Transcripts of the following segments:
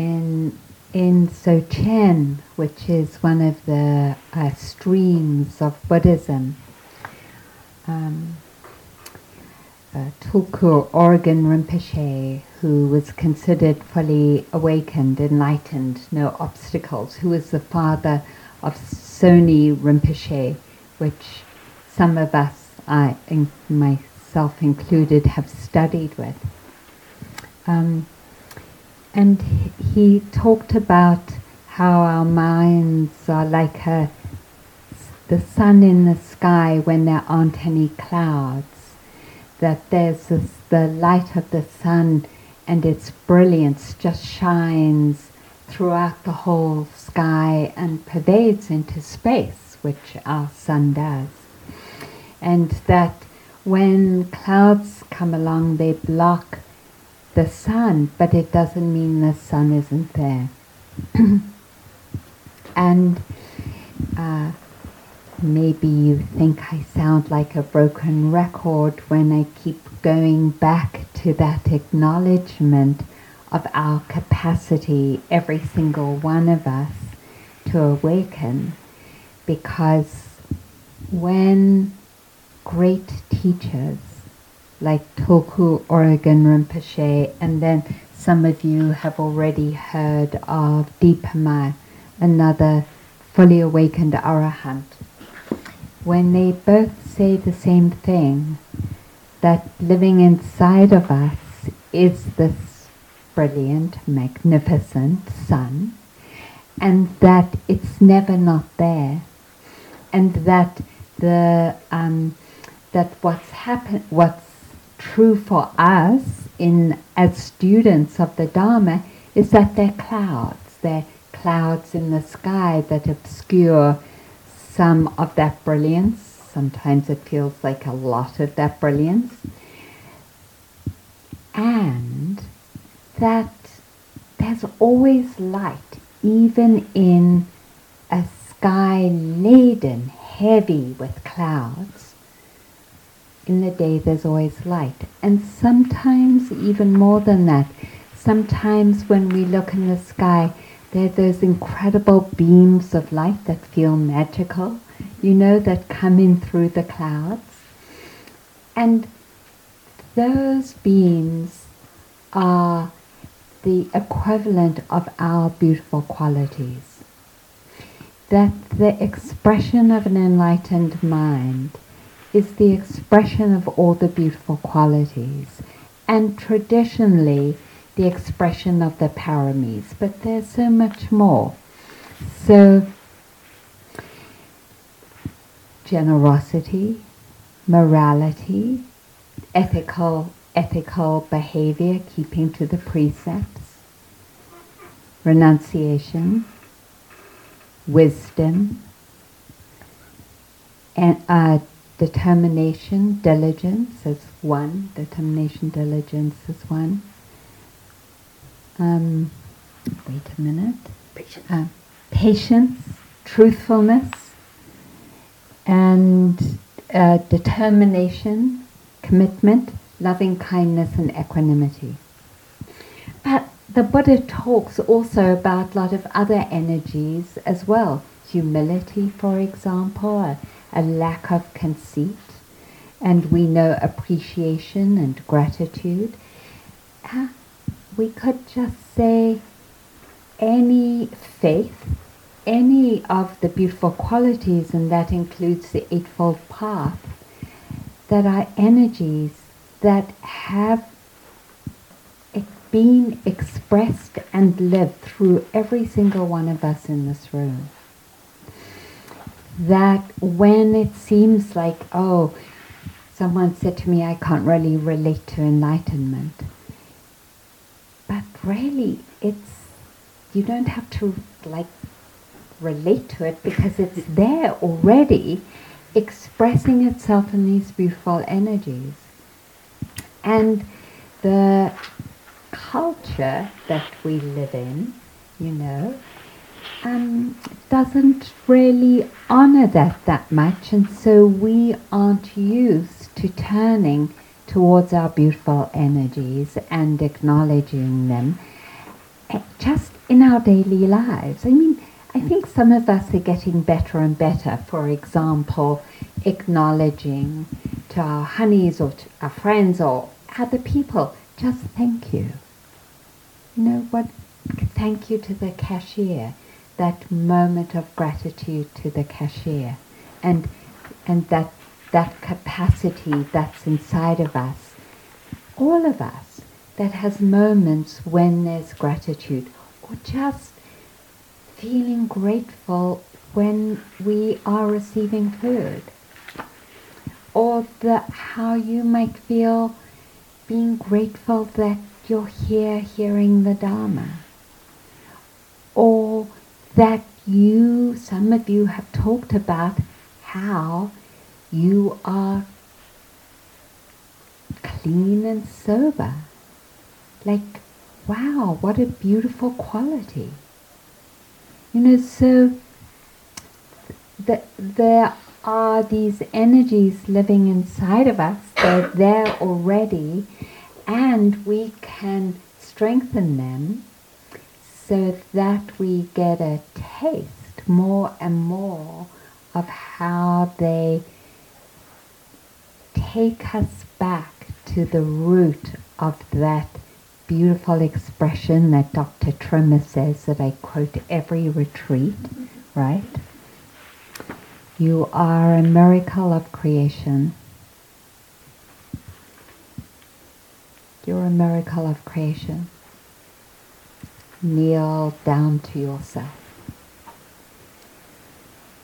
in in Dzogchen, which is one of the uh, streams of Buddhism. Um, uh, Tulku Urgyen Rinpoche, who was considered fully awakened, enlightened, no obstacles, who was the father of Tsoknyi Rinpoche, which some of us, I, myself included, have studied with. Um, and he talked about how our minds are like a, the sun in the sky when there aren't any clouds. That there's this, the light of the sun and its brilliance just shines throughout the whole sky and pervades into space, which our sun does. And that when clouds come along, they block the sun, but it doesn't mean the sun isn't there. and uh, maybe you think I sound like a broken record when I keep going back to that acknowledgement of our capacity, every single one of us, to awaken. Because when great teachers like Tulku Urgyen Rinpoche, and then some of you have already heard of Dipa Ma, another fully awakened arahant. When they both say the same thing, that living inside of us is this brilliant, magnificent sun, and that it's never not there, and that the um, that what's happened, what's true for us in as students of the Dharma is that they're clouds. They're clouds in the sky that obscure some of that brilliance. Sometimes it feels like a lot of that brilliance. And that there's always light, even in a sky laden, heavy with clouds in the day there's always light. And sometimes even more than that. Sometimes when we look in the sky, there are those incredible beams of light that feel magical, you know, that come in through the clouds. And those beams are the equivalent of our beautiful qualities. That the expression of an enlightened mind is the expression of all the beautiful qualities, and traditionally the expression of the paramis, but there's so much more. So, generosity, morality, ethical ethical behavior, keeping to the precepts, renunciation, wisdom, and uh, determination, diligence is one. Determination, diligence is one. Um, wait a minute. Patience. Uh, patience, truthfulness, and uh, determination, commitment, loving kindness, and equanimity. But the Buddha talks also about a lot of other energies as well. Humility, for example, a lack of conceit, and we know appreciation and gratitude. Uh, we could just say any faith, any of the beautiful qualities, and that includes the Eightfold Path, that are energies that have been expressed and lived through every single one of us in this room that when it seems like, oh, someone said to me, I can't really relate to enlightenment. But really, it's, you don't have to like relate to it because it's there already expressing itself in these beautiful energies. And the culture that we live in, you know, um, doesn't really honor that that much, and so we aren't used to turning towards our beautiful energies and acknowledging them eh, just in our daily lives. I mean, I think some of us are getting better and better. For example, acknowledging to our honeys or to our friends or other people, just thank you. You know what? Thank you to the cashier. That moment of gratitude to the cashier, and and that that capacity that's inside of us, all of us, that has moments when there's gratitude, or just feeling grateful when we are receiving food or the, how you might feel being grateful that you're here hearing the Dharma. Or that you, some of you have talked about how you are clean and sober. Like, wow, what a beautiful quality. You know, so the, there are these energies living inside of us. They're there already, and we can strengthen them so that we get a taste more and more of how they take us back to the root of that beautiful expression that Dr. Truma says that I quote every retreat, right? You are a miracle of creation. You're a miracle of creation. Kneel down to yourself.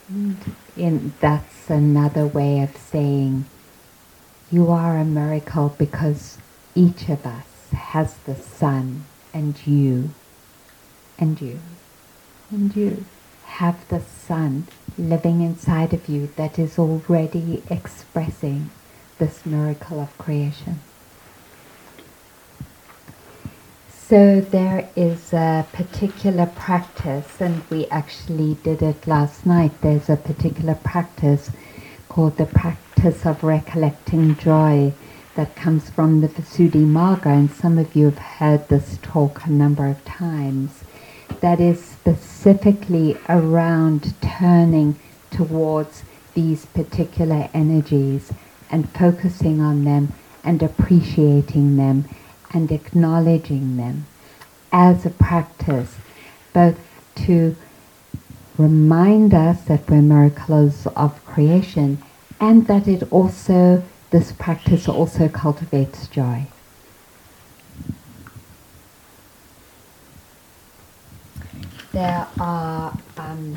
And in, that's another way of saying you are a miracle because each of us has the sun and you and you and you have the sun living inside of you that is already expressing this miracle of creation. So there is a particular practice, and we actually did it last night. There's a particular practice called the practice of recollecting joy that comes from the Visuddhimagga, and some of you have heard this talk a number of times that is specifically around turning towards these particular energies and focusing on them and appreciating them and acknowledging them as a practice, both to remind us that we're miracles of creation and that it also, this practice also cultivates joy. there are um,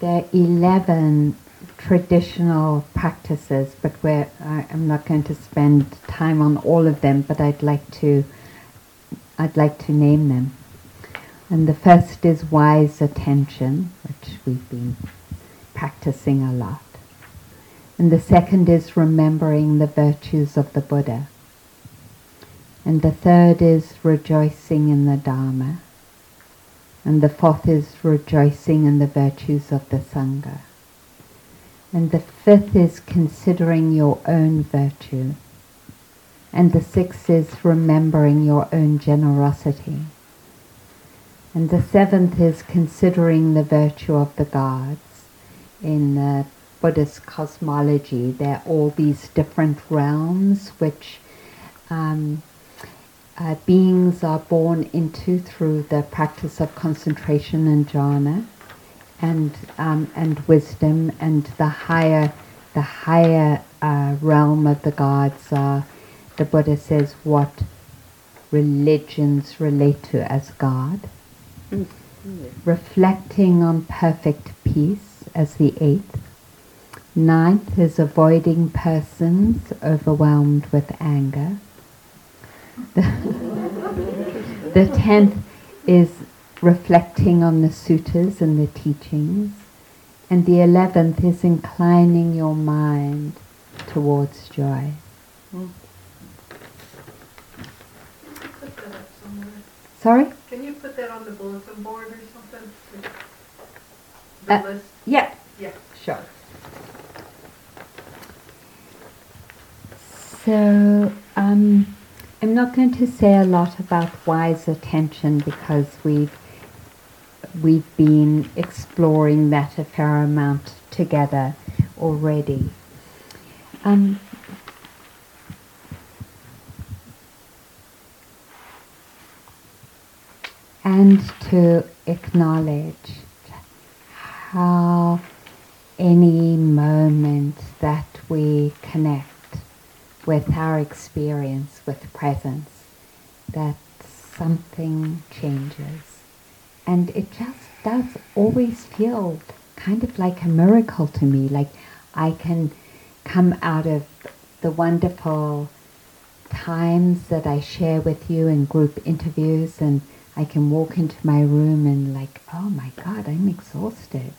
there are 11 traditional practices, but where I'm not going to spend time on all of them, but I'd like to I'd like to name them. And the first is wise attention, which we've been practicing a lot. And the second is remembering the virtues of the Buddha. And the third is rejoicing in the Dharma. And the fourth is rejoicing in the virtues of the Sangha. And the fifth is considering your own virtue. And the sixth is remembering your own generosity. And the seventh is considering the virtue of the gods. In the Buddhist cosmology, there are all these different realms which um, uh, beings are born into through the practice of concentration and jhana and um, and wisdom and the higher the higher uh, realm of the gods are the Buddha says what religions relate to as God. Mm-hmm. reflecting on perfect peace as the eighth. Ninth is avoiding persons overwhelmed with anger. The, the tenth is reflecting on the suttas and the teachings. And the eleventh is inclining your mind towards joy. Mm. Sorry? Can you put that on the bulletin board or something? The uh, list? Yeah. Yeah. Sure. So, um, I'm not going to say a lot about wise attention because we've we've been exploring that a fair amount together already. Um, and to acknowledge how any moment that we connect with our experience with presence, that something changes. And it just does always feel kind of like a miracle to me, like I can come out of the wonderful times that I share with you in group interviews and I can walk into my room and like, oh my God, I'm exhausted.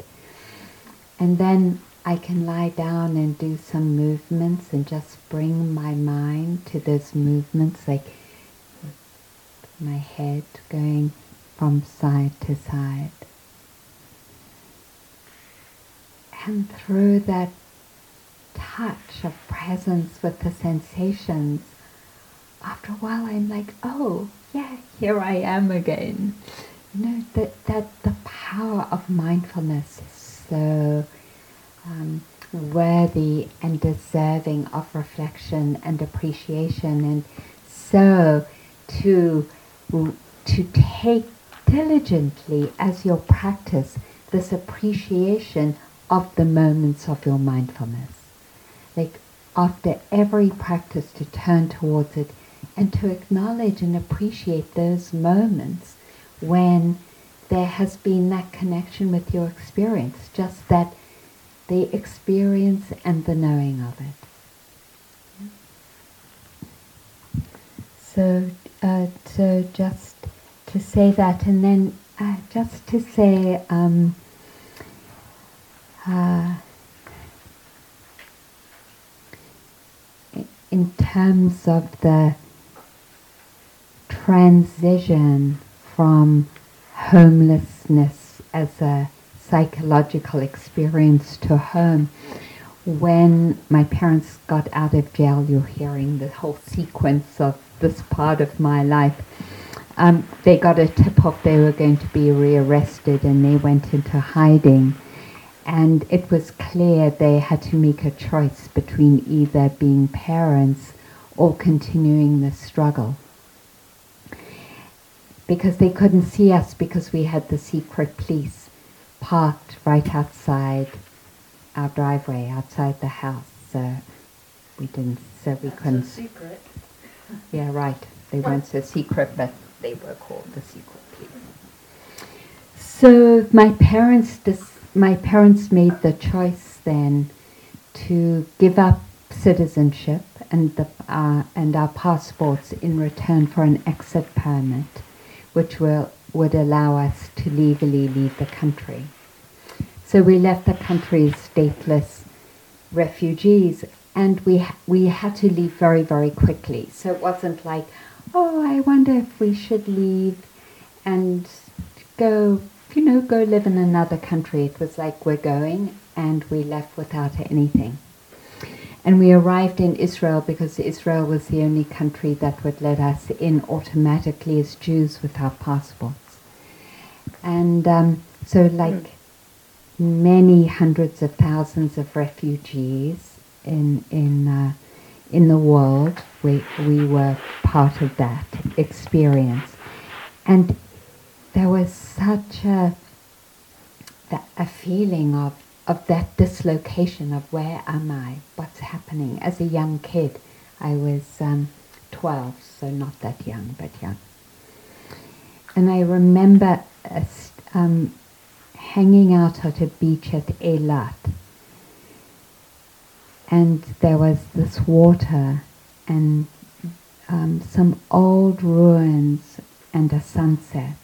And then I can lie down and do some movements and just bring my mind to those movements, like my head going from side to side. And through that touch of presence with the sensations, after a while I'm like, oh, yeah, here I am again. You know, that, that the power of mindfulness is so um, worthy and deserving of reflection and appreciation. And so to, to take diligently as your practice this appreciation of the moments of your mindfulness. Like after every practice to turn towards it and to acknowledge and appreciate those moments when there has been that connection with your experience, just that the experience and the knowing of it. So, uh, so just to say that, and then uh, just to say, um, uh, in terms of the transition from homelessness as a psychological experience to home. When my parents got out of jail, you're hearing the whole sequence of this part of my life. Um, they got a tip off they were going to be rearrested and they went into hiding. And it was clear they had to make a choice between either being parents or continuing the struggle. Because they couldn't see us because we had the secret police parked right outside our driveway, outside the house. So we didn't, so we That's couldn't. secret. Yeah, right. They weren't so secret, but they were called the secret police. So my parents, dis- my parents made the choice then to give up citizenship and the uh, and our passports in return for an exit permit, which will would allow us to legally leave the country. So we left the country as stateless refugees and we, we had to leave very, very quickly. So it wasn't like, oh, I wonder if we should leave and go, you know, go live in another country. It was like we're going and we left without anything. And we arrived in Israel because Israel was the only country that would let us in automatically as Jews with our passports. And um, so, like many hundreds of thousands of refugees in in uh, in the world, we we were part of that experience, and there was such a a feeling of of that dislocation of where am I, what's happening. As a young kid, I was um, 12, so not that young, but young. And I remember uh, um, hanging out at a beach at Eilat. And there was this water and um, some old ruins and a sunset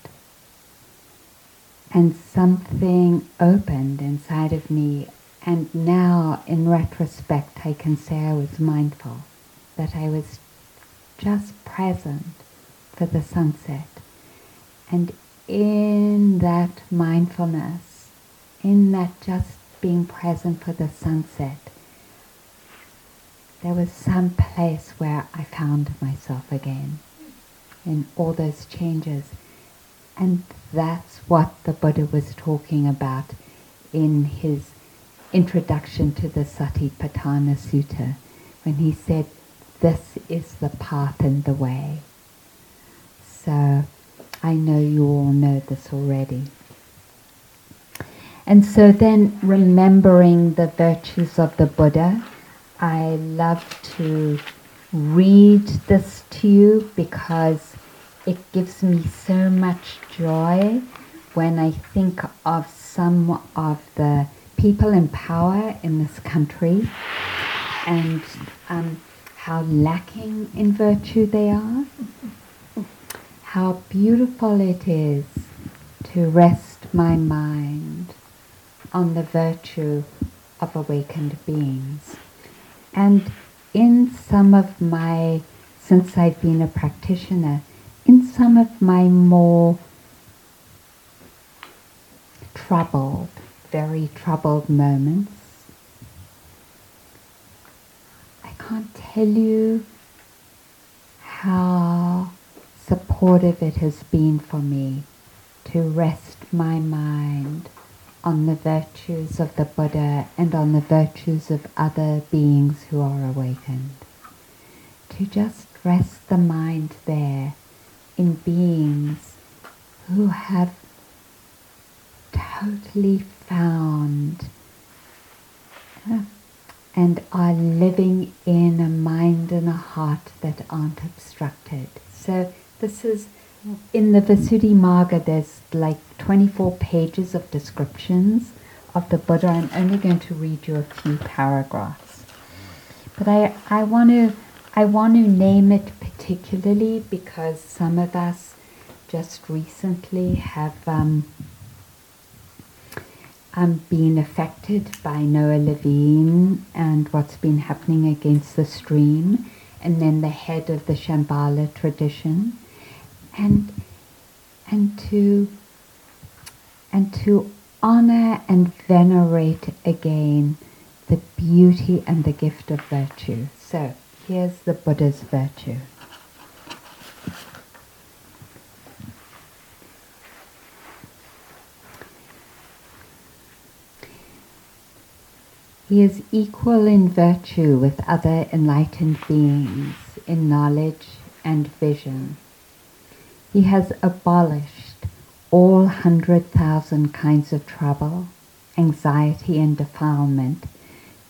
and something opened inside of me. And now, in retrospect, I can say I was mindful, that I was just present for the sunset. And in that mindfulness, in that just being present for the sunset, there was some place where I found myself again in all those changes. And that's what the Buddha was talking about in his introduction to the Satipatthana Sutta when he said, This is the path and the way. So I know you all know this already. And so then remembering the virtues of the Buddha, I love to read this to you because it gives me so much joy when I think of some of the people in power in this country and um, how lacking in virtue they are, how beautiful it is to rest my mind on the virtue of awakened beings. And in some of my, since I've been a practitioner, in some of my more troubled, very troubled moments, I can't tell you how supportive it has been for me to rest my mind on the virtues of the Buddha and on the virtues of other beings who are awakened. To just rest the mind there in beings who have totally found and are living in a mind and a heart that aren't obstructed. So this is in the Visuddhimagga, there's like 24 pages of descriptions of the Buddha. I'm only going to read you a few paragraphs. But I, I want to I want to name it particularly because some of us just recently have um, um, been affected by Noah Levine and what's been happening against the stream, and then the head of the Shambhala tradition and and to and to honor and venerate again the beauty and the gift of virtue. So here's the Buddha's virtue. He is equal in virtue with other enlightened beings in knowledge and vision he has abolished all hundred thousand kinds of trouble, anxiety and defilement,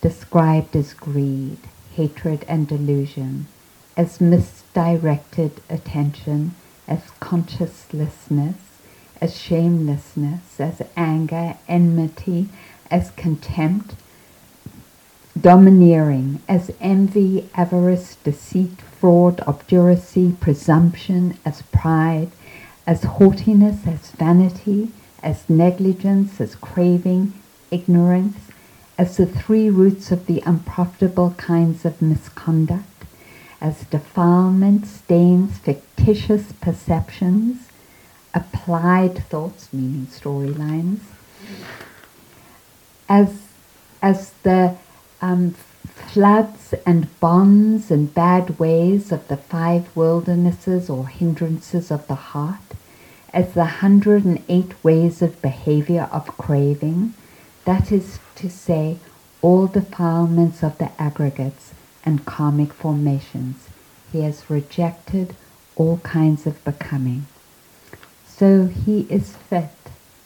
described as greed, hatred and delusion, as misdirected attention, as consciencelessness, as shamelessness, as anger, enmity, as contempt, domineering, as envy, avarice, deceit, fraud, obduracy, presumption, as pride, as haughtiness, as vanity, as negligence, as craving, ignorance, as the three roots of the unprofitable kinds of misconduct, as defilement, stains, fictitious perceptions, applied thoughts, meaning storylines, as, as the um, floods and bonds and bad ways of the five wildernesses or hindrances of the heart, as the hundred and eight ways of behavior of craving, that is to say, all defilements of the aggregates and karmic formations. He has rejected all kinds of becoming. So he is fit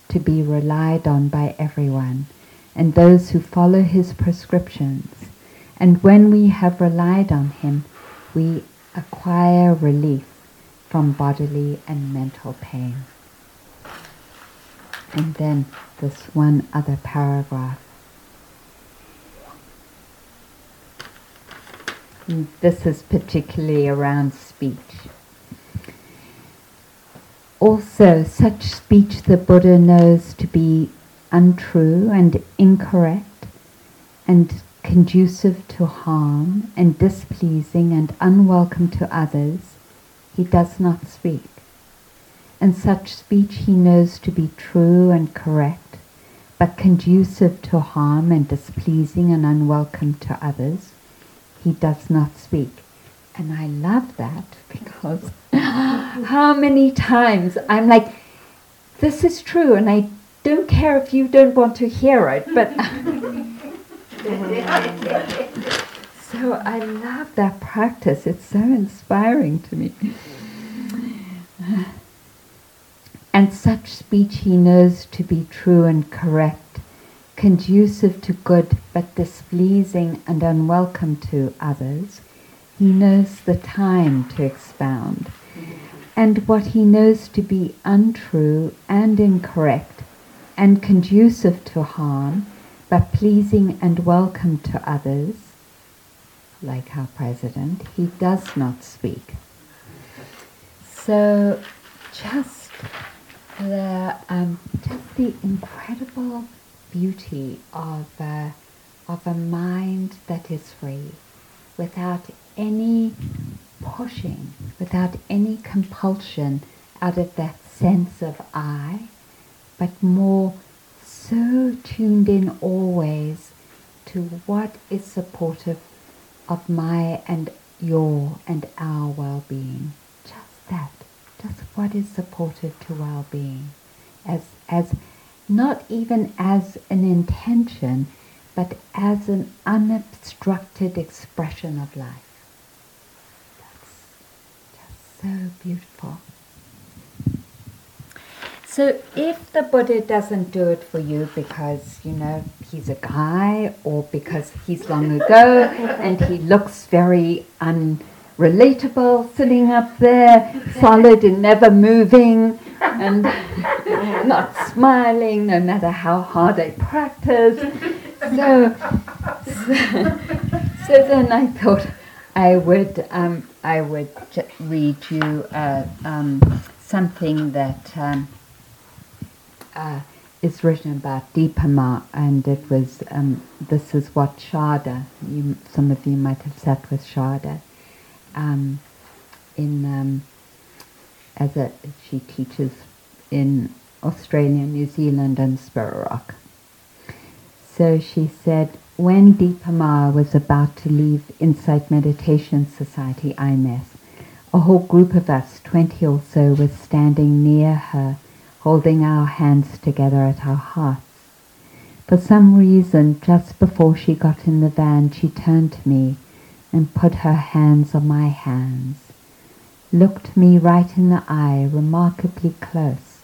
to be relied on by everyone and those who follow his prescriptions. And when we have relied on him, we acquire relief from bodily and mental pain. And then this one other paragraph. This is particularly around speech. Also, such speech the Buddha knows to be untrue and incorrect and conducive to harm and displeasing and unwelcome to others, he does not speak. And such speech he knows to be true and correct, but conducive to harm and displeasing and unwelcome to others, he does not speak. And I love that because how many times I'm like, this is true, and I don't care if you don't want to hear it, but. so I love that practice. It's so inspiring to me. And such speech he knows to be true and correct, conducive to good but displeasing and unwelcome to others he knows the time to expound. And what he knows to be untrue and incorrect and conducive to harm, but pleasing and welcome to others, like our president, he does not speak. So just the um, just the incredible beauty of uh, of a mind that is free, without any pushing, without any compulsion out of that sense of I, but more so tuned in always to what is supportive of my and your and our well-being. Just that. Just what is supportive to well-being. As, as not even as an intention, but as an unobstructed expression of life. That's just so beautiful. So if the Buddha doesn't do it for you because, you know, he's a guy or because he's long ago and he looks very unrelatable sitting up there, solid and never moving and not smiling no matter how hard I practice. So, so, so then I thought I would um, I would read you uh, um, something that um, uh, is written about Dipa Ma, and it was um, this is what Sharda. You, some of you might have sat with Sharda um, in um, as a she teaches in Australia, New Zealand, and Spirit Rock. So she said, when Dipa Ma was about to leave Insight Meditation Society, IMS, a whole group of us, 20 or so, was standing near her, holding our hands together at our hearts. For some reason, just before she got in the van, she turned to me and put her hands on my hands, looked me right in the eye remarkably close,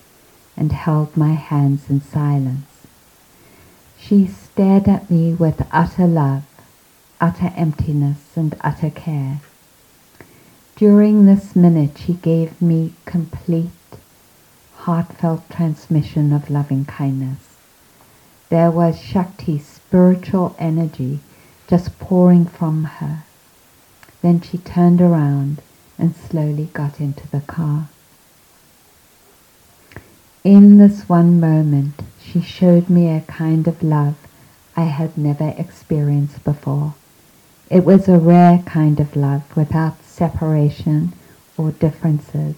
and held my hands in silence. She stared at me with utter love, utter emptiness, and utter care. During this minute, she gave me complete, heartfelt transmission of loving kindness. There was Shakti, spiritual energy, just pouring from her. Then she turned around and slowly got into the car. In this one moment, she showed me a kind of love I had never experienced before. It was a rare kind of love without separation or differences.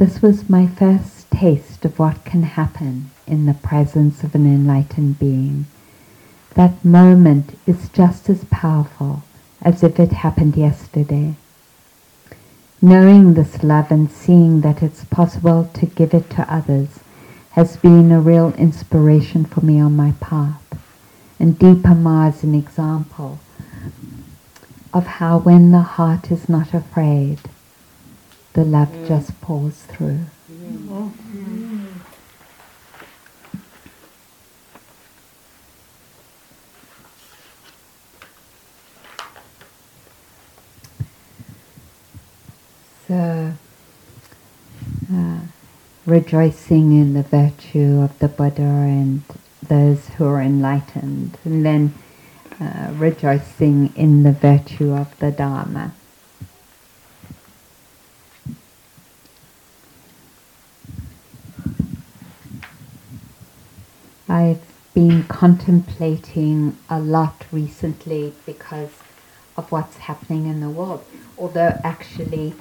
This was my first taste of what can happen in the presence of an enlightened being. That moment is just as powerful as if it happened yesterday. Knowing this love and seeing that it's possible to give it to others has been a real inspiration for me on my path. And Dipa Ma is an example of how when the heart is not afraid, the love just pours through. So, uh, rejoicing in the virtue of the Buddha and those who are enlightened, and then uh, rejoicing in the virtue of the Dharma. I've been contemplating a lot recently because of what's happening in the world, although actually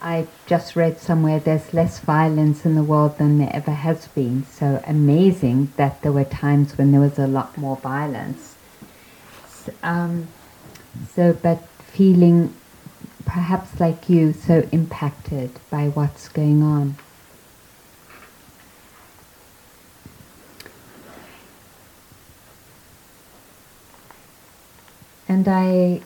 I just read somewhere there's less violence in the world than there ever has been. So amazing that there were times when there was a lot more violence. Um, So, but feeling perhaps like you, so impacted by what's going on. And I,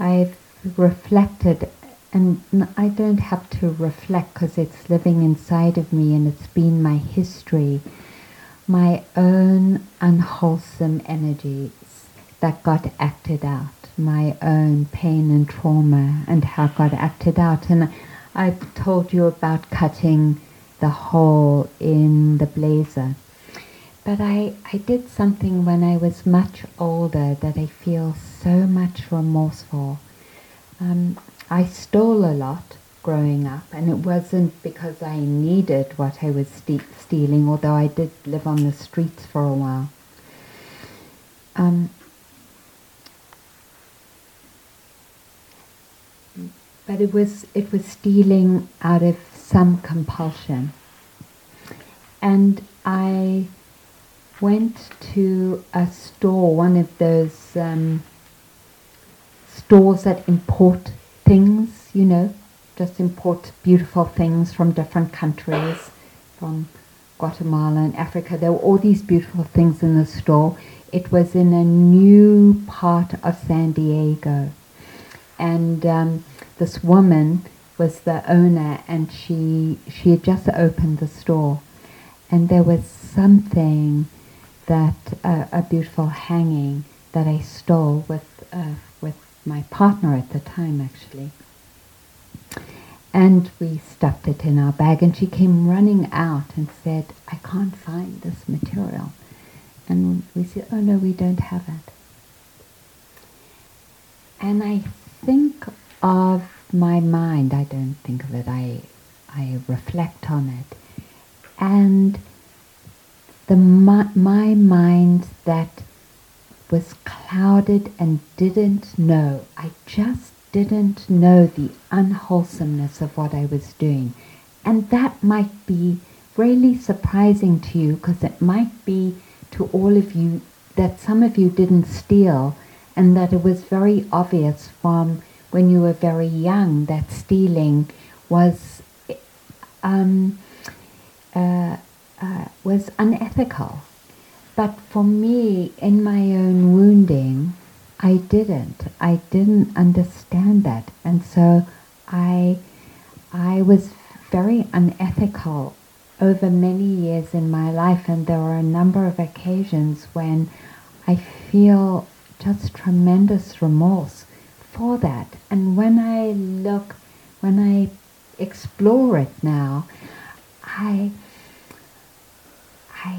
I've reflected, and I don't have to reflect because it's living inside of me and it's been my history, my own unwholesome energies that got acted out my own pain and trauma and how it got acted out. And I've told you about cutting the hole in the blazer. But I, I did something when I was much older that I feel so much remorse for. Um, I stole a lot growing up, and it wasn't because I needed what I was ste- stealing, although I did live on the streets for a while. Um, but it was it was stealing out of some compulsion. And I went to a store, one of those um, stores that import things, you know, just import beautiful things from different countries, from Guatemala and Africa. There were all these beautiful things in the store. It was in a new part of San Diego. And um, this woman was the owner and she she had just opened the store and there was something that uh, a beautiful hanging that I stole with uh, with my partner at the time actually and we stuffed it in our bag and she came running out and said I can't find this material and we said oh no we don't have it and I think of my mind. I don't think of it. I I reflect on it, and the my, my mind that was clouded and didn't know. I just didn't know the unwholesomeness of what I was doing, and that might be really surprising to you because it might be to all of you that some of you didn't steal and that it was very obvious from when you were very young that stealing was um, uh, uh, was unethical. But for me, in my own wounding, I didn't. I didn't understand that, and so I I was very unethical over many years in my life, and there were a number of occasions when I feel just tremendous remorse for that. And when I look, when I explore it now, I, I,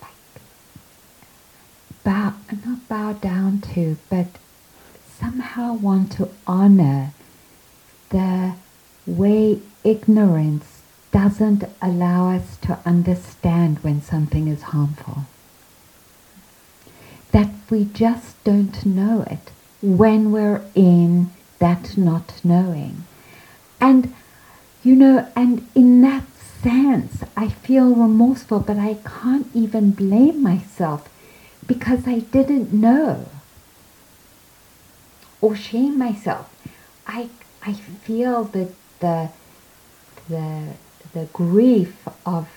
like bow, not bow down to, but somehow want to honor the way ignorance doesn't allow us to understand when something is harmful that we just don't know it when we're in that not knowing. And, you know, and in that sense, I feel remorseful, but I can't even blame myself because I didn't know or shame myself. I, I feel that the, the, the grief of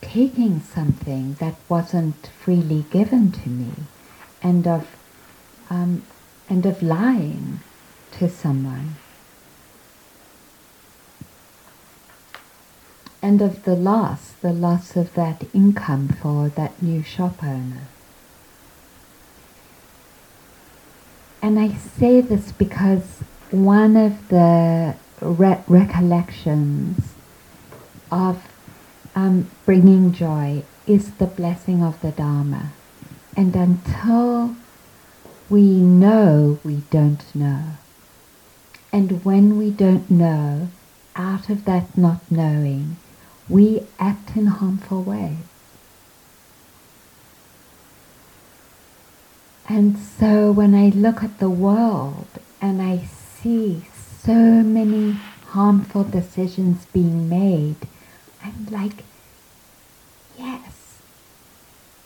taking something that wasn't freely given to me and of um, and of lying to someone and of the loss the loss of that income for that new shop owner and I say this because one of the re- recollections of um, bringing joy is the blessing of the Dharma. And until we know, we don't know. And when we don't know, out of that not knowing, we act in harmful ways. And so when I look at the world and I see so many harmful decisions being made, I'm like, yes,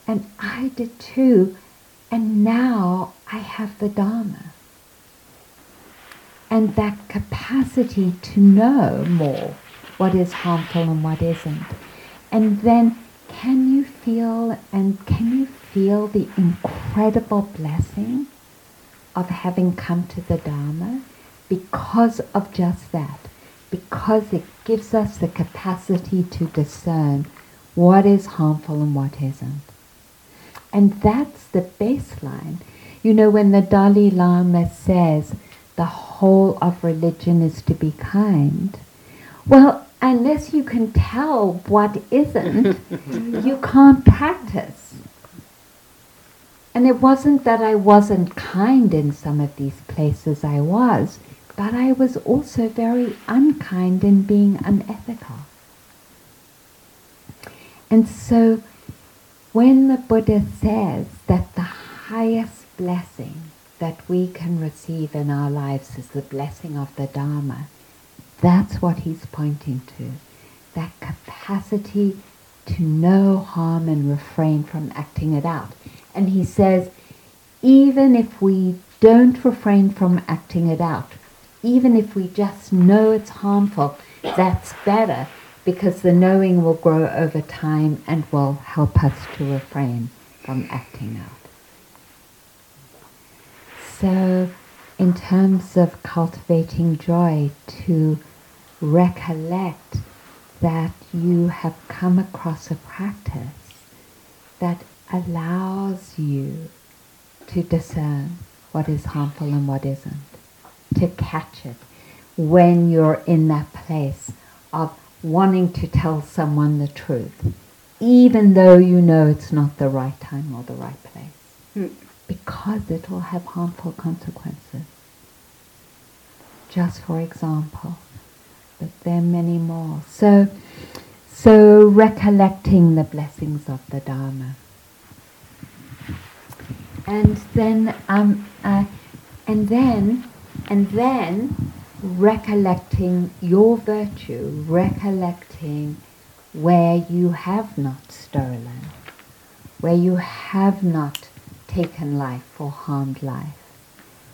And I did too. And now I have the Dharma. And that capacity to know more what is harmful and what isn't. And then can you feel and can you feel the incredible blessing of having come to the Dharma because of just that? Because it gives us the capacity to discern what is harmful and what isn't. And that's the baseline. You know, when the Dalai Lama says the whole of religion is to be kind, well, unless you can tell what isn't, you can't practice. And it wasn't that I wasn't kind in some of these places I was, but I was also very unkind in being unethical. And so when the Buddha says that the highest blessing that we can receive in our lives is the blessing of the Dharma, that's what he's pointing to. That capacity to know harm and refrain from acting it out. And he says, even if we don't refrain from acting it out, even if we just know it's harmful, that's better because the knowing will grow over time and will help us to refrain from acting out. So, in terms of cultivating joy, to recollect that you have come across a practice that allows you to discern what is harmful and what isn't, to catch it when you're in that place of wanting to tell someone the truth, even though you know it's not the right time or the right place, mm. because it will have harmful consequences. Just for example, but there are many more. So, so recollecting the blessings of the Dharma. And then, um, uh, and then, and then recollecting your virtue, recollecting where you have not stolen, where you have not taken life or harmed life,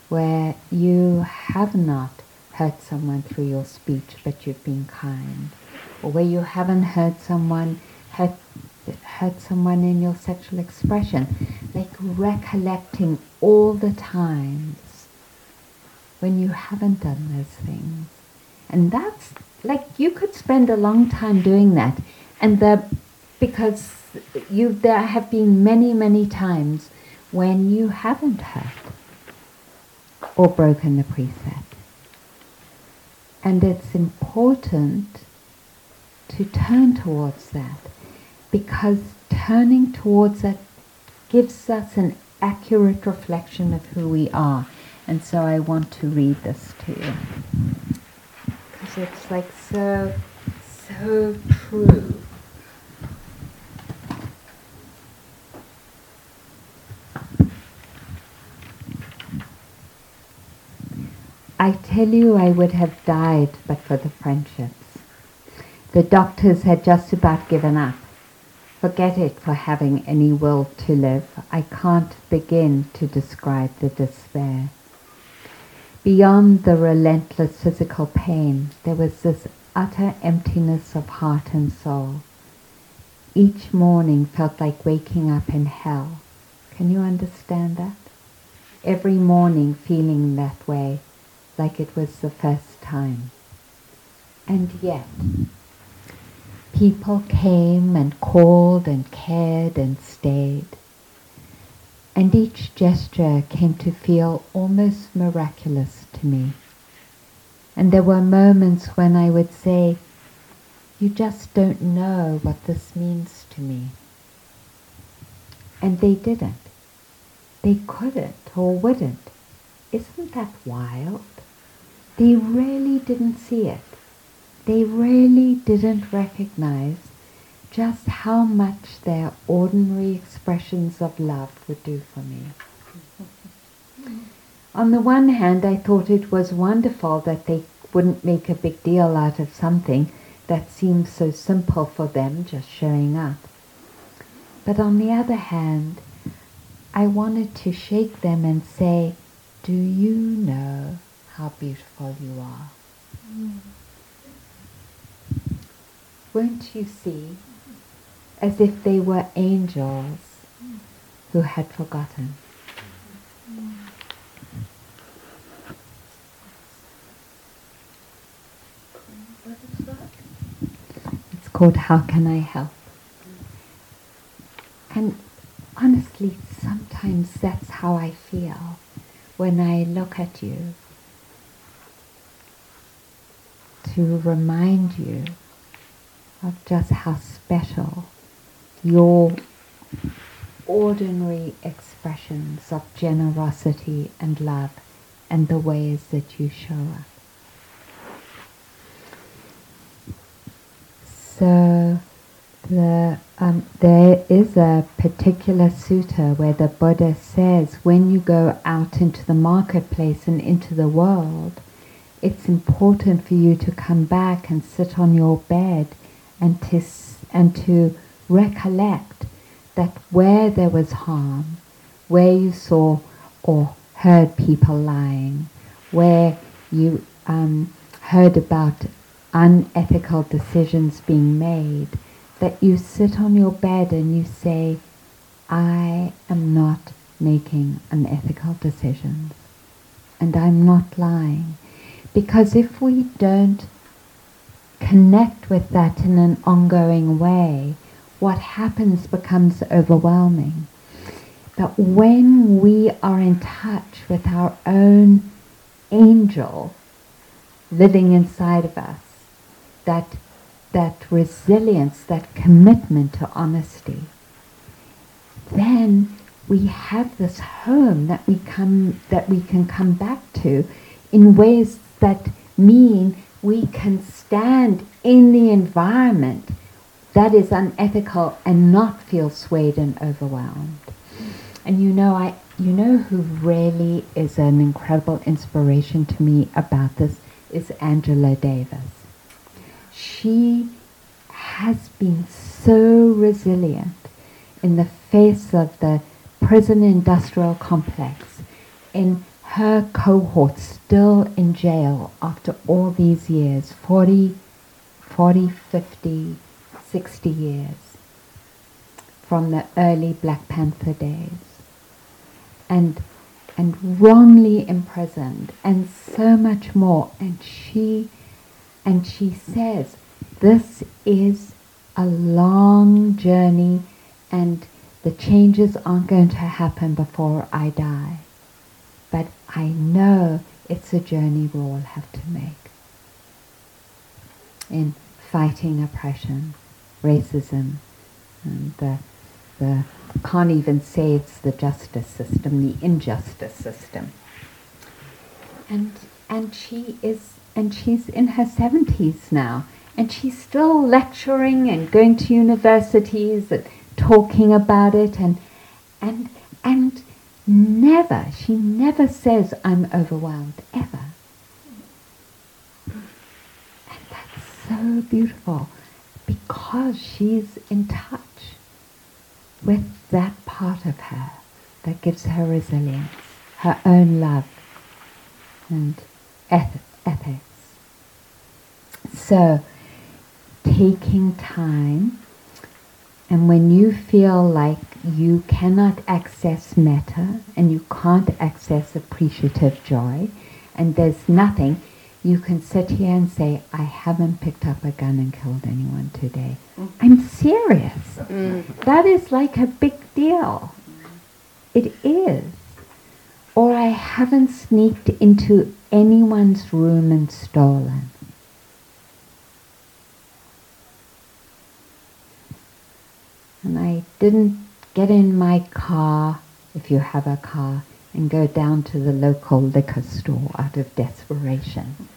where you have not hurt someone through your speech but you've been kind, or where you haven't hurt someone, hurt, hurt someone in your sexual expression, like recollecting all the times when you haven't done those things. And that's like you could spend a long time doing that. And the because you there have been many, many times when you haven't hurt or broken the precept. And it's important to turn towards that because turning towards that gives us an accurate reflection of who we are and so I want to read this to you. Because it's like so, so true. I tell you I would have died but for the friendships. The doctors had just about given up. Forget it for having any will to live. I can't begin to describe the despair. Beyond the relentless physical pain, there was this utter emptiness of heart and soul. Each morning felt like waking up in hell. Can you understand that? Every morning feeling that way, like it was the first time. And yet, people came and called and cared and stayed and each gesture came to feel almost miraculous to me. And there were moments when I would say, You just don't know what this means to me. And they didn't. They couldn't or wouldn't. Isn't that wild? They really didn't see it. They really didn't recognize just how much their ordinary expressions of love would do for me. On the one hand, I thought it was wonderful that they wouldn't make a big deal out of something that seemed so simple for them, just showing up. But on the other hand, I wanted to shake them and say, Do you know how beautiful you are? Mm. Won't you see? As if they were angels who had forgotten. It's called How Can I Help? And honestly, sometimes that's how I feel when I look at you. To remind you of just how special your ordinary expressions of generosity and love and the ways that you show up. So the, um, there is a particular sutta where the Buddha says when you go out into the marketplace and into the world, it's important for you to come back and sit on your bed and to, and to recollect that where there was harm, where you saw or heard people lying, where you um, heard about unethical decisions being made, that you sit on your bed and you say, I am not making unethical decisions and I'm not lying. Because if we don't connect with that in an ongoing way, what happens becomes overwhelming. But when we are in touch with our own angel living inside of us, that, that resilience, that commitment to honesty, then we have this home that we come that we can come back to in ways that mean we can stand in the environment that is unethical and not feel swayed and overwhelmed. And you know, I you know who really is an incredible inspiration to me about this is Angela Davis. She has been so resilient in the face of the prison industrial complex, in her cohort still in jail after all these years 40, 40 50, 60 years from the early Black Panther days. And and wrongly imprisoned and so much more. And she and she says this is a long journey and the changes aren't going to happen before I die but I know it's a journey we all have to make in fighting oppression racism, and the, the can't even say it's the justice system, the injustice system. And and she is and she's in her seventies now, and she's still lecturing and going to universities and talking about it, and and and never she never says I'm overwhelmed ever. And that's so beautiful because she's in touch with that part of her that gives her resilience, her own love and eth- ethics. So, taking time, and when you feel like you cannot access metta and you can't access appreciative joy, and there's nothing, you can sit here and say, I haven't picked up a gun and killed anyone today. I'm serious. Mm. That is like a big deal. It is. Or I haven't sneaked into anyone's room and stolen. And I didn't get in my car, if you have a car, and go down to the local liquor store out of desperation.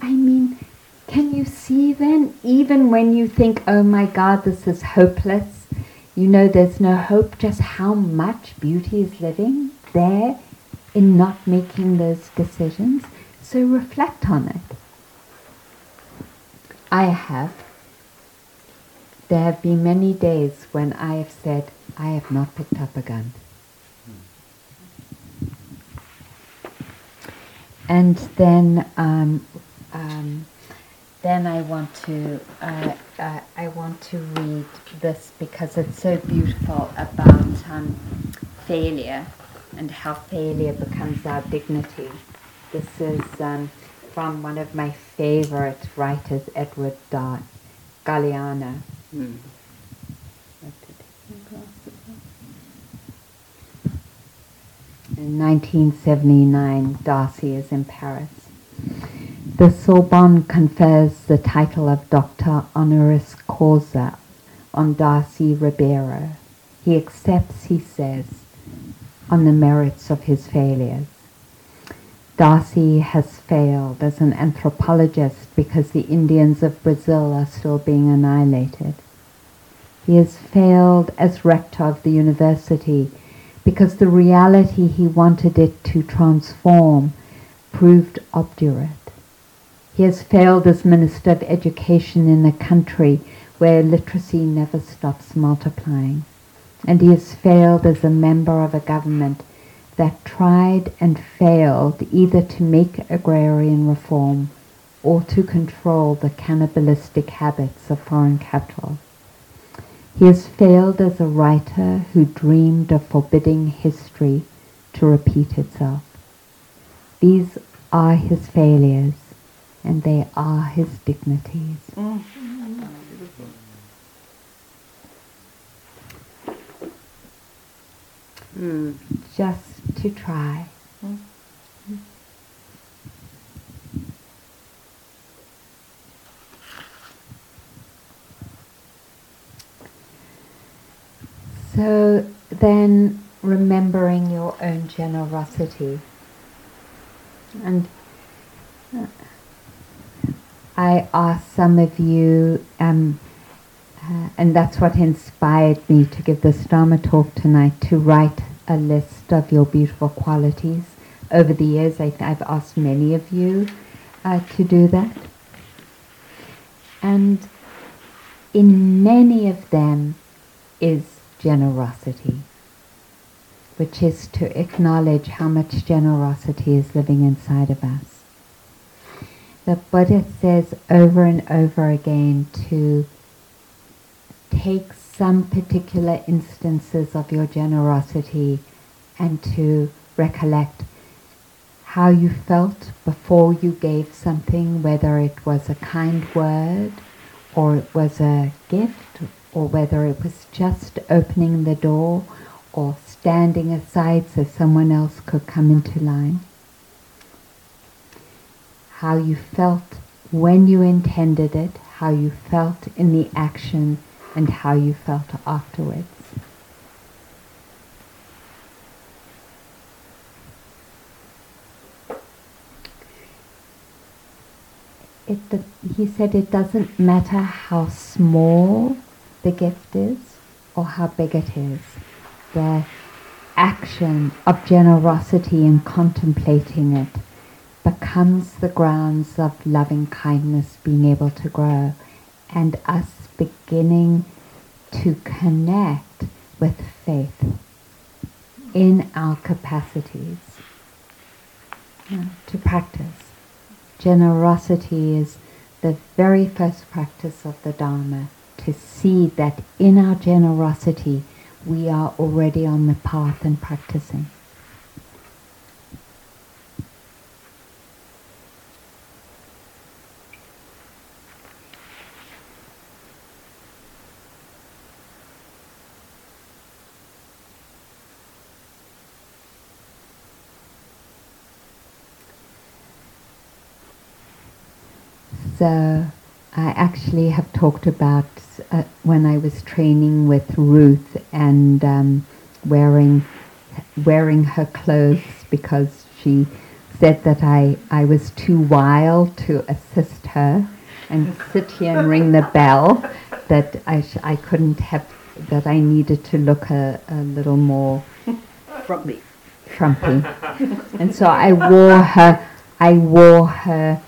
I mean, can you see then, even when you think, oh my God, this is hopeless, you know there's no hope, just how much beauty is living there in not making those decisions? So reflect on it. I have there have been many days when I have said, I have not picked up a gun. And then, um, um, then I want to, uh, uh, I want to read this because it's so beautiful about um, failure and how failure becomes our dignity. This is um, from one of my favorite writers, Edward Dart, Galeano. Mm. In 1979, Darcy is in Paris. The Sorbonne confers the title of Doctor Honoris Causa on Darcy Ribeiro. He accepts, he says, on the merits of his failures. Darcy has failed as an anthropologist because the Indians of Brazil are still being annihilated. He has failed as rector of the university because the reality he wanted it to transform proved obdurate. He has failed as Minister of Education in a country where literacy never stops multiplying. And he has failed as a member of a government that tried and failed either to make agrarian reform or to control the cannibalistic habits of foreign capital. He has failed as a writer who dreamed of forbidding history to repeat itself. These are his failures, and they are his dignities. Mm. Mm. Just to try. So then remembering your own generosity. And uh, I asked some of you, um, uh, and that's what inspired me to give this Dharma talk tonight, to write a list of your beautiful qualities. Over the years, I, have asked many of you uh, to do that. And in many of them is generosity, which is to acknowledge how much generosity is living inside of us. The Buddha says over and over again to take some particular instances of your generosity and to recollect how you felt before you gave something, whether it was a kind word or it was a gift or whether it was just opening the door or standing aside so someone else could come into line. How you felt when you intended it, how you felt in the action, and how you felt afterwards. It, he said it doesn't matter how small the gift is or how big it is. The action of generosity in contemplating it becomes the grounds of loving kindness being able to grow and us beginning to connect with faith in our capacities to practice. Generosity is the very first practice of the Dharma to see that in our generosity we are already on the path and practicing. So I actually have talked about uh, when I was training with Ruth and um, wearing wearing her clothes because she said that I, I was too wild to assist her and sit here and ring the bell that I, sh- I couldn't have that I needed to look a, a little more frumpy. frumpy. And so I wore her I wore her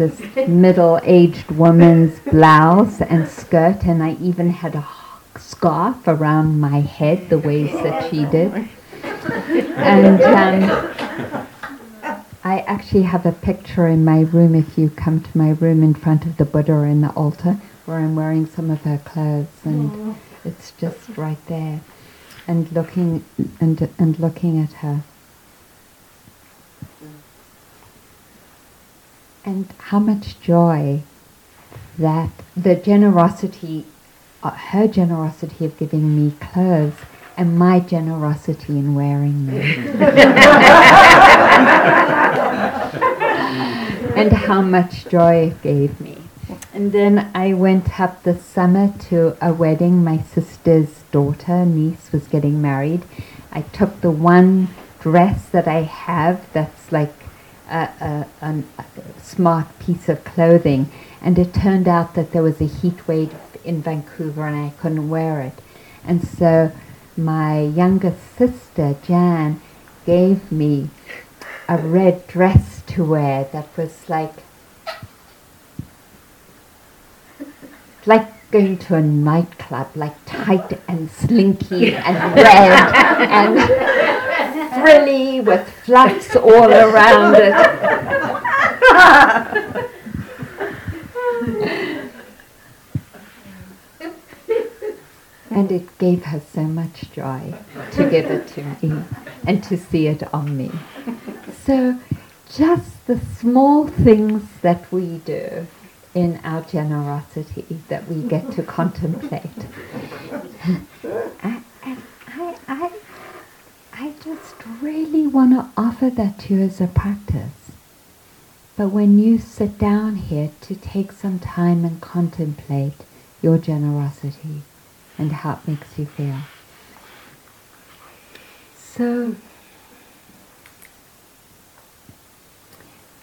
this middle-aged woman's blouse and skirt, and I even had a scarf around my head, the ways that she did. And um, I actually have a picture in my room. If you come to my room in front of the Buddha in the altar, where I'm wearing some of her clothes, and it's just right there, and looking and and looking at her. And how much joy that the generosity, uh, her generosity of giving me clothes, and my generosity in wearing them. and how much joy it gave me. And then I went up this summer to a wedding. My sister's daughter, niece, was getting married. I took the one dress that I have that's like a, a, a, smart piece of clothing, and it turned out that there was a heat wave in Vancouver and I couldn't wear it. And so my younger sister, Jan, gave me a red dress to wear that was like like going to a nightclub, like tight and slinky and red and frilly with fluffs all around it. and it gave her so much joy to give it to me and to see it on me. So just the small things that we do in our generosity that we get to contemplate. and I, I, I just really want to offer that to you as a practice. But when you sit down here to take some time and contemplate your generosity and how it makes you feel. So,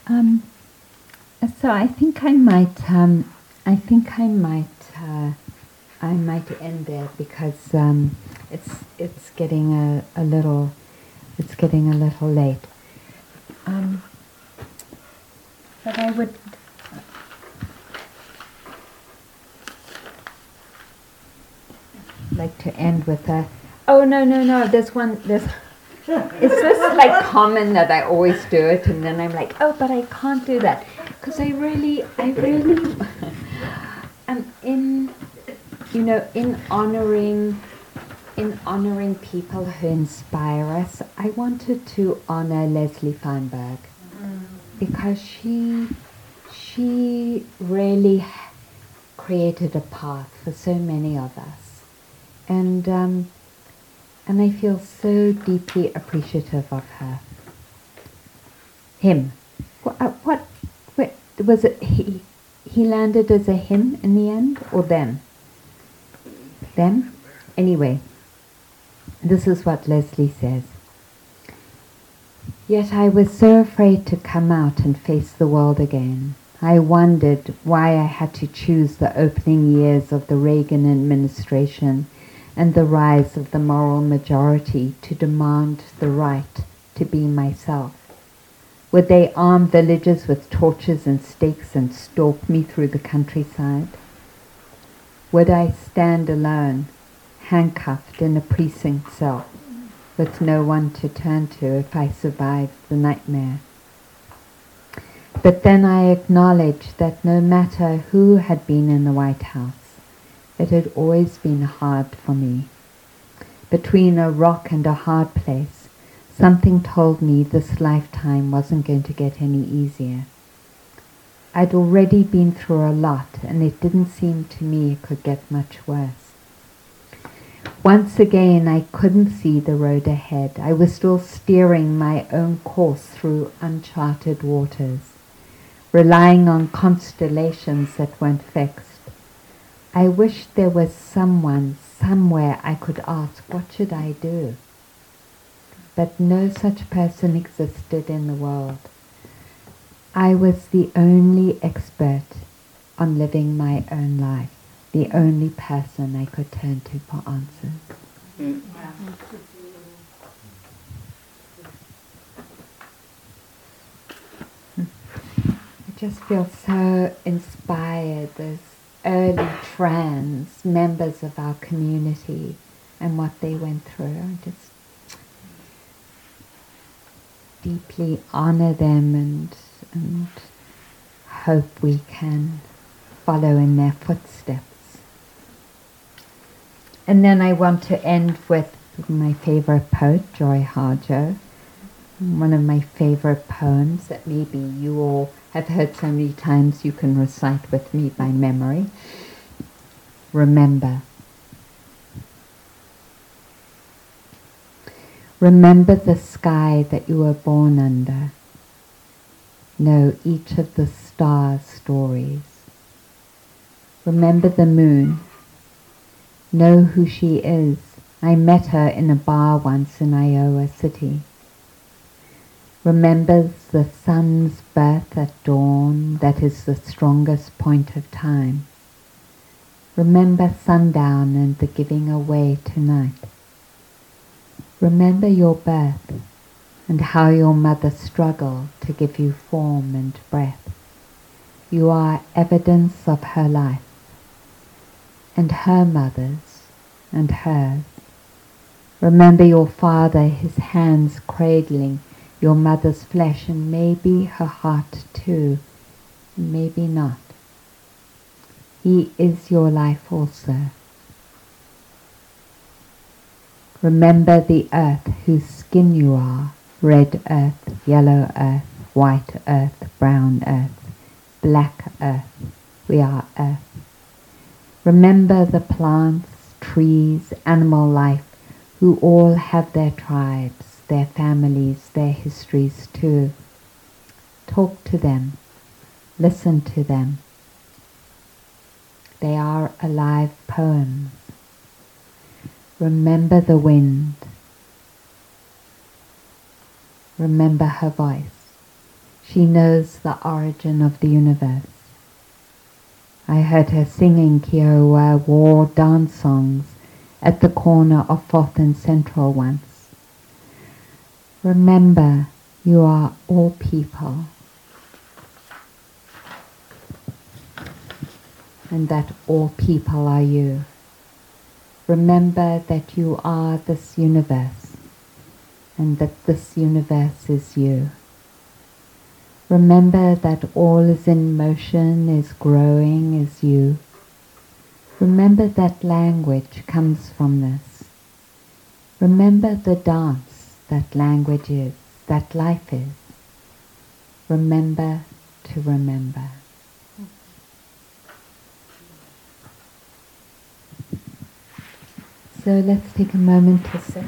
um, so I think I might, um, I think I might, uh, I might end there because um, it's it's getting a, a little, it's getting a little late. Um, but I would. like to end with a oh no no no there's one there's it's just like common that I always do it and then I'm like oh but I can't do that because I really, I really am in, you know, in honoring, in honoring people who inspire us. I wanted to honor Leslie Feinberg because she, she really created a path for so many of us, and um, and I feel so deeply appreciative of her. Him. What, uh, what was it he, he landed as a him in the end or them? Them? Anyway, this is what Leslie says. Yet I was so afraid to come out and face the world again. I wondered why I had to choose the opening years of the Reagan administration and the rise of the moral majority to demand the right to be myself. Would they arm villagers with torches and stakes and stalk me through the countryside? Would I stand alone, handcuffed in a precinct cell, with no one to turn to if I survived the nightmare? But then I acknowledged that no matter who had been in the White House, it had always been hard for me. Between a rock and a hard place, Something told me this lifetime wasn't going to get any easier. I'd already been through a lot and it didn't seem to me it could get much worse. Once again I couldn't see the road ahead. I was still steering my own course through uncharted waters, relying on constellations that weren't fixed. I wished there was someone, somewhere I could ask, what should I do? but no such person existed in the world. I was the only expert on living my own life, the only person I could turn to for answers. Mm. just feel so inspired. Those early trans members of our community and what they went through. I just deeply honor them and, and hope we can follow in their footsteps. And then I want to end with my favorite poet, Joy Harjo. One of my favorite poems that maybe you all have heard so many times you can recite with me by memory. Remember. Remember the sky that you were born under. Know each of the stars' stories. Remember the moon. Know who she is. I met her in a bar once in Iowa City. Remembers the sun's birth at dawn, that is the strongest point of time. Remember sundown and the giving away tonight. Remember your birth and how your mother struggled to give you form and breath. You are evidence of her life, and her mother's, and hers. Remember your father, his hands cradling your mother's flesh, and maybe her heart too, maybe not. He is your life also. Remember the earth whose skin you are, red earth, yellow earth, white earth, brown earth, black earth. We are earth. Remember the plants, trees, animal life, who all have their tribes, their families, their histories too. Talk to them. Listen to them. They are alive poems. Remember the wind. Remember her voice. She knows the origin of the universe. I heard her singing Kiowa war dance songs at the corner of Fourth and Central once. Remember, you are all people. And that all people are you. Remember that you are this universe and that this universe is you. Remember that all is in motion, is growing, is you. Remember that language comes from this. Remember the dance that language is, that life is. Remember to remember. So let's take a moment to sit.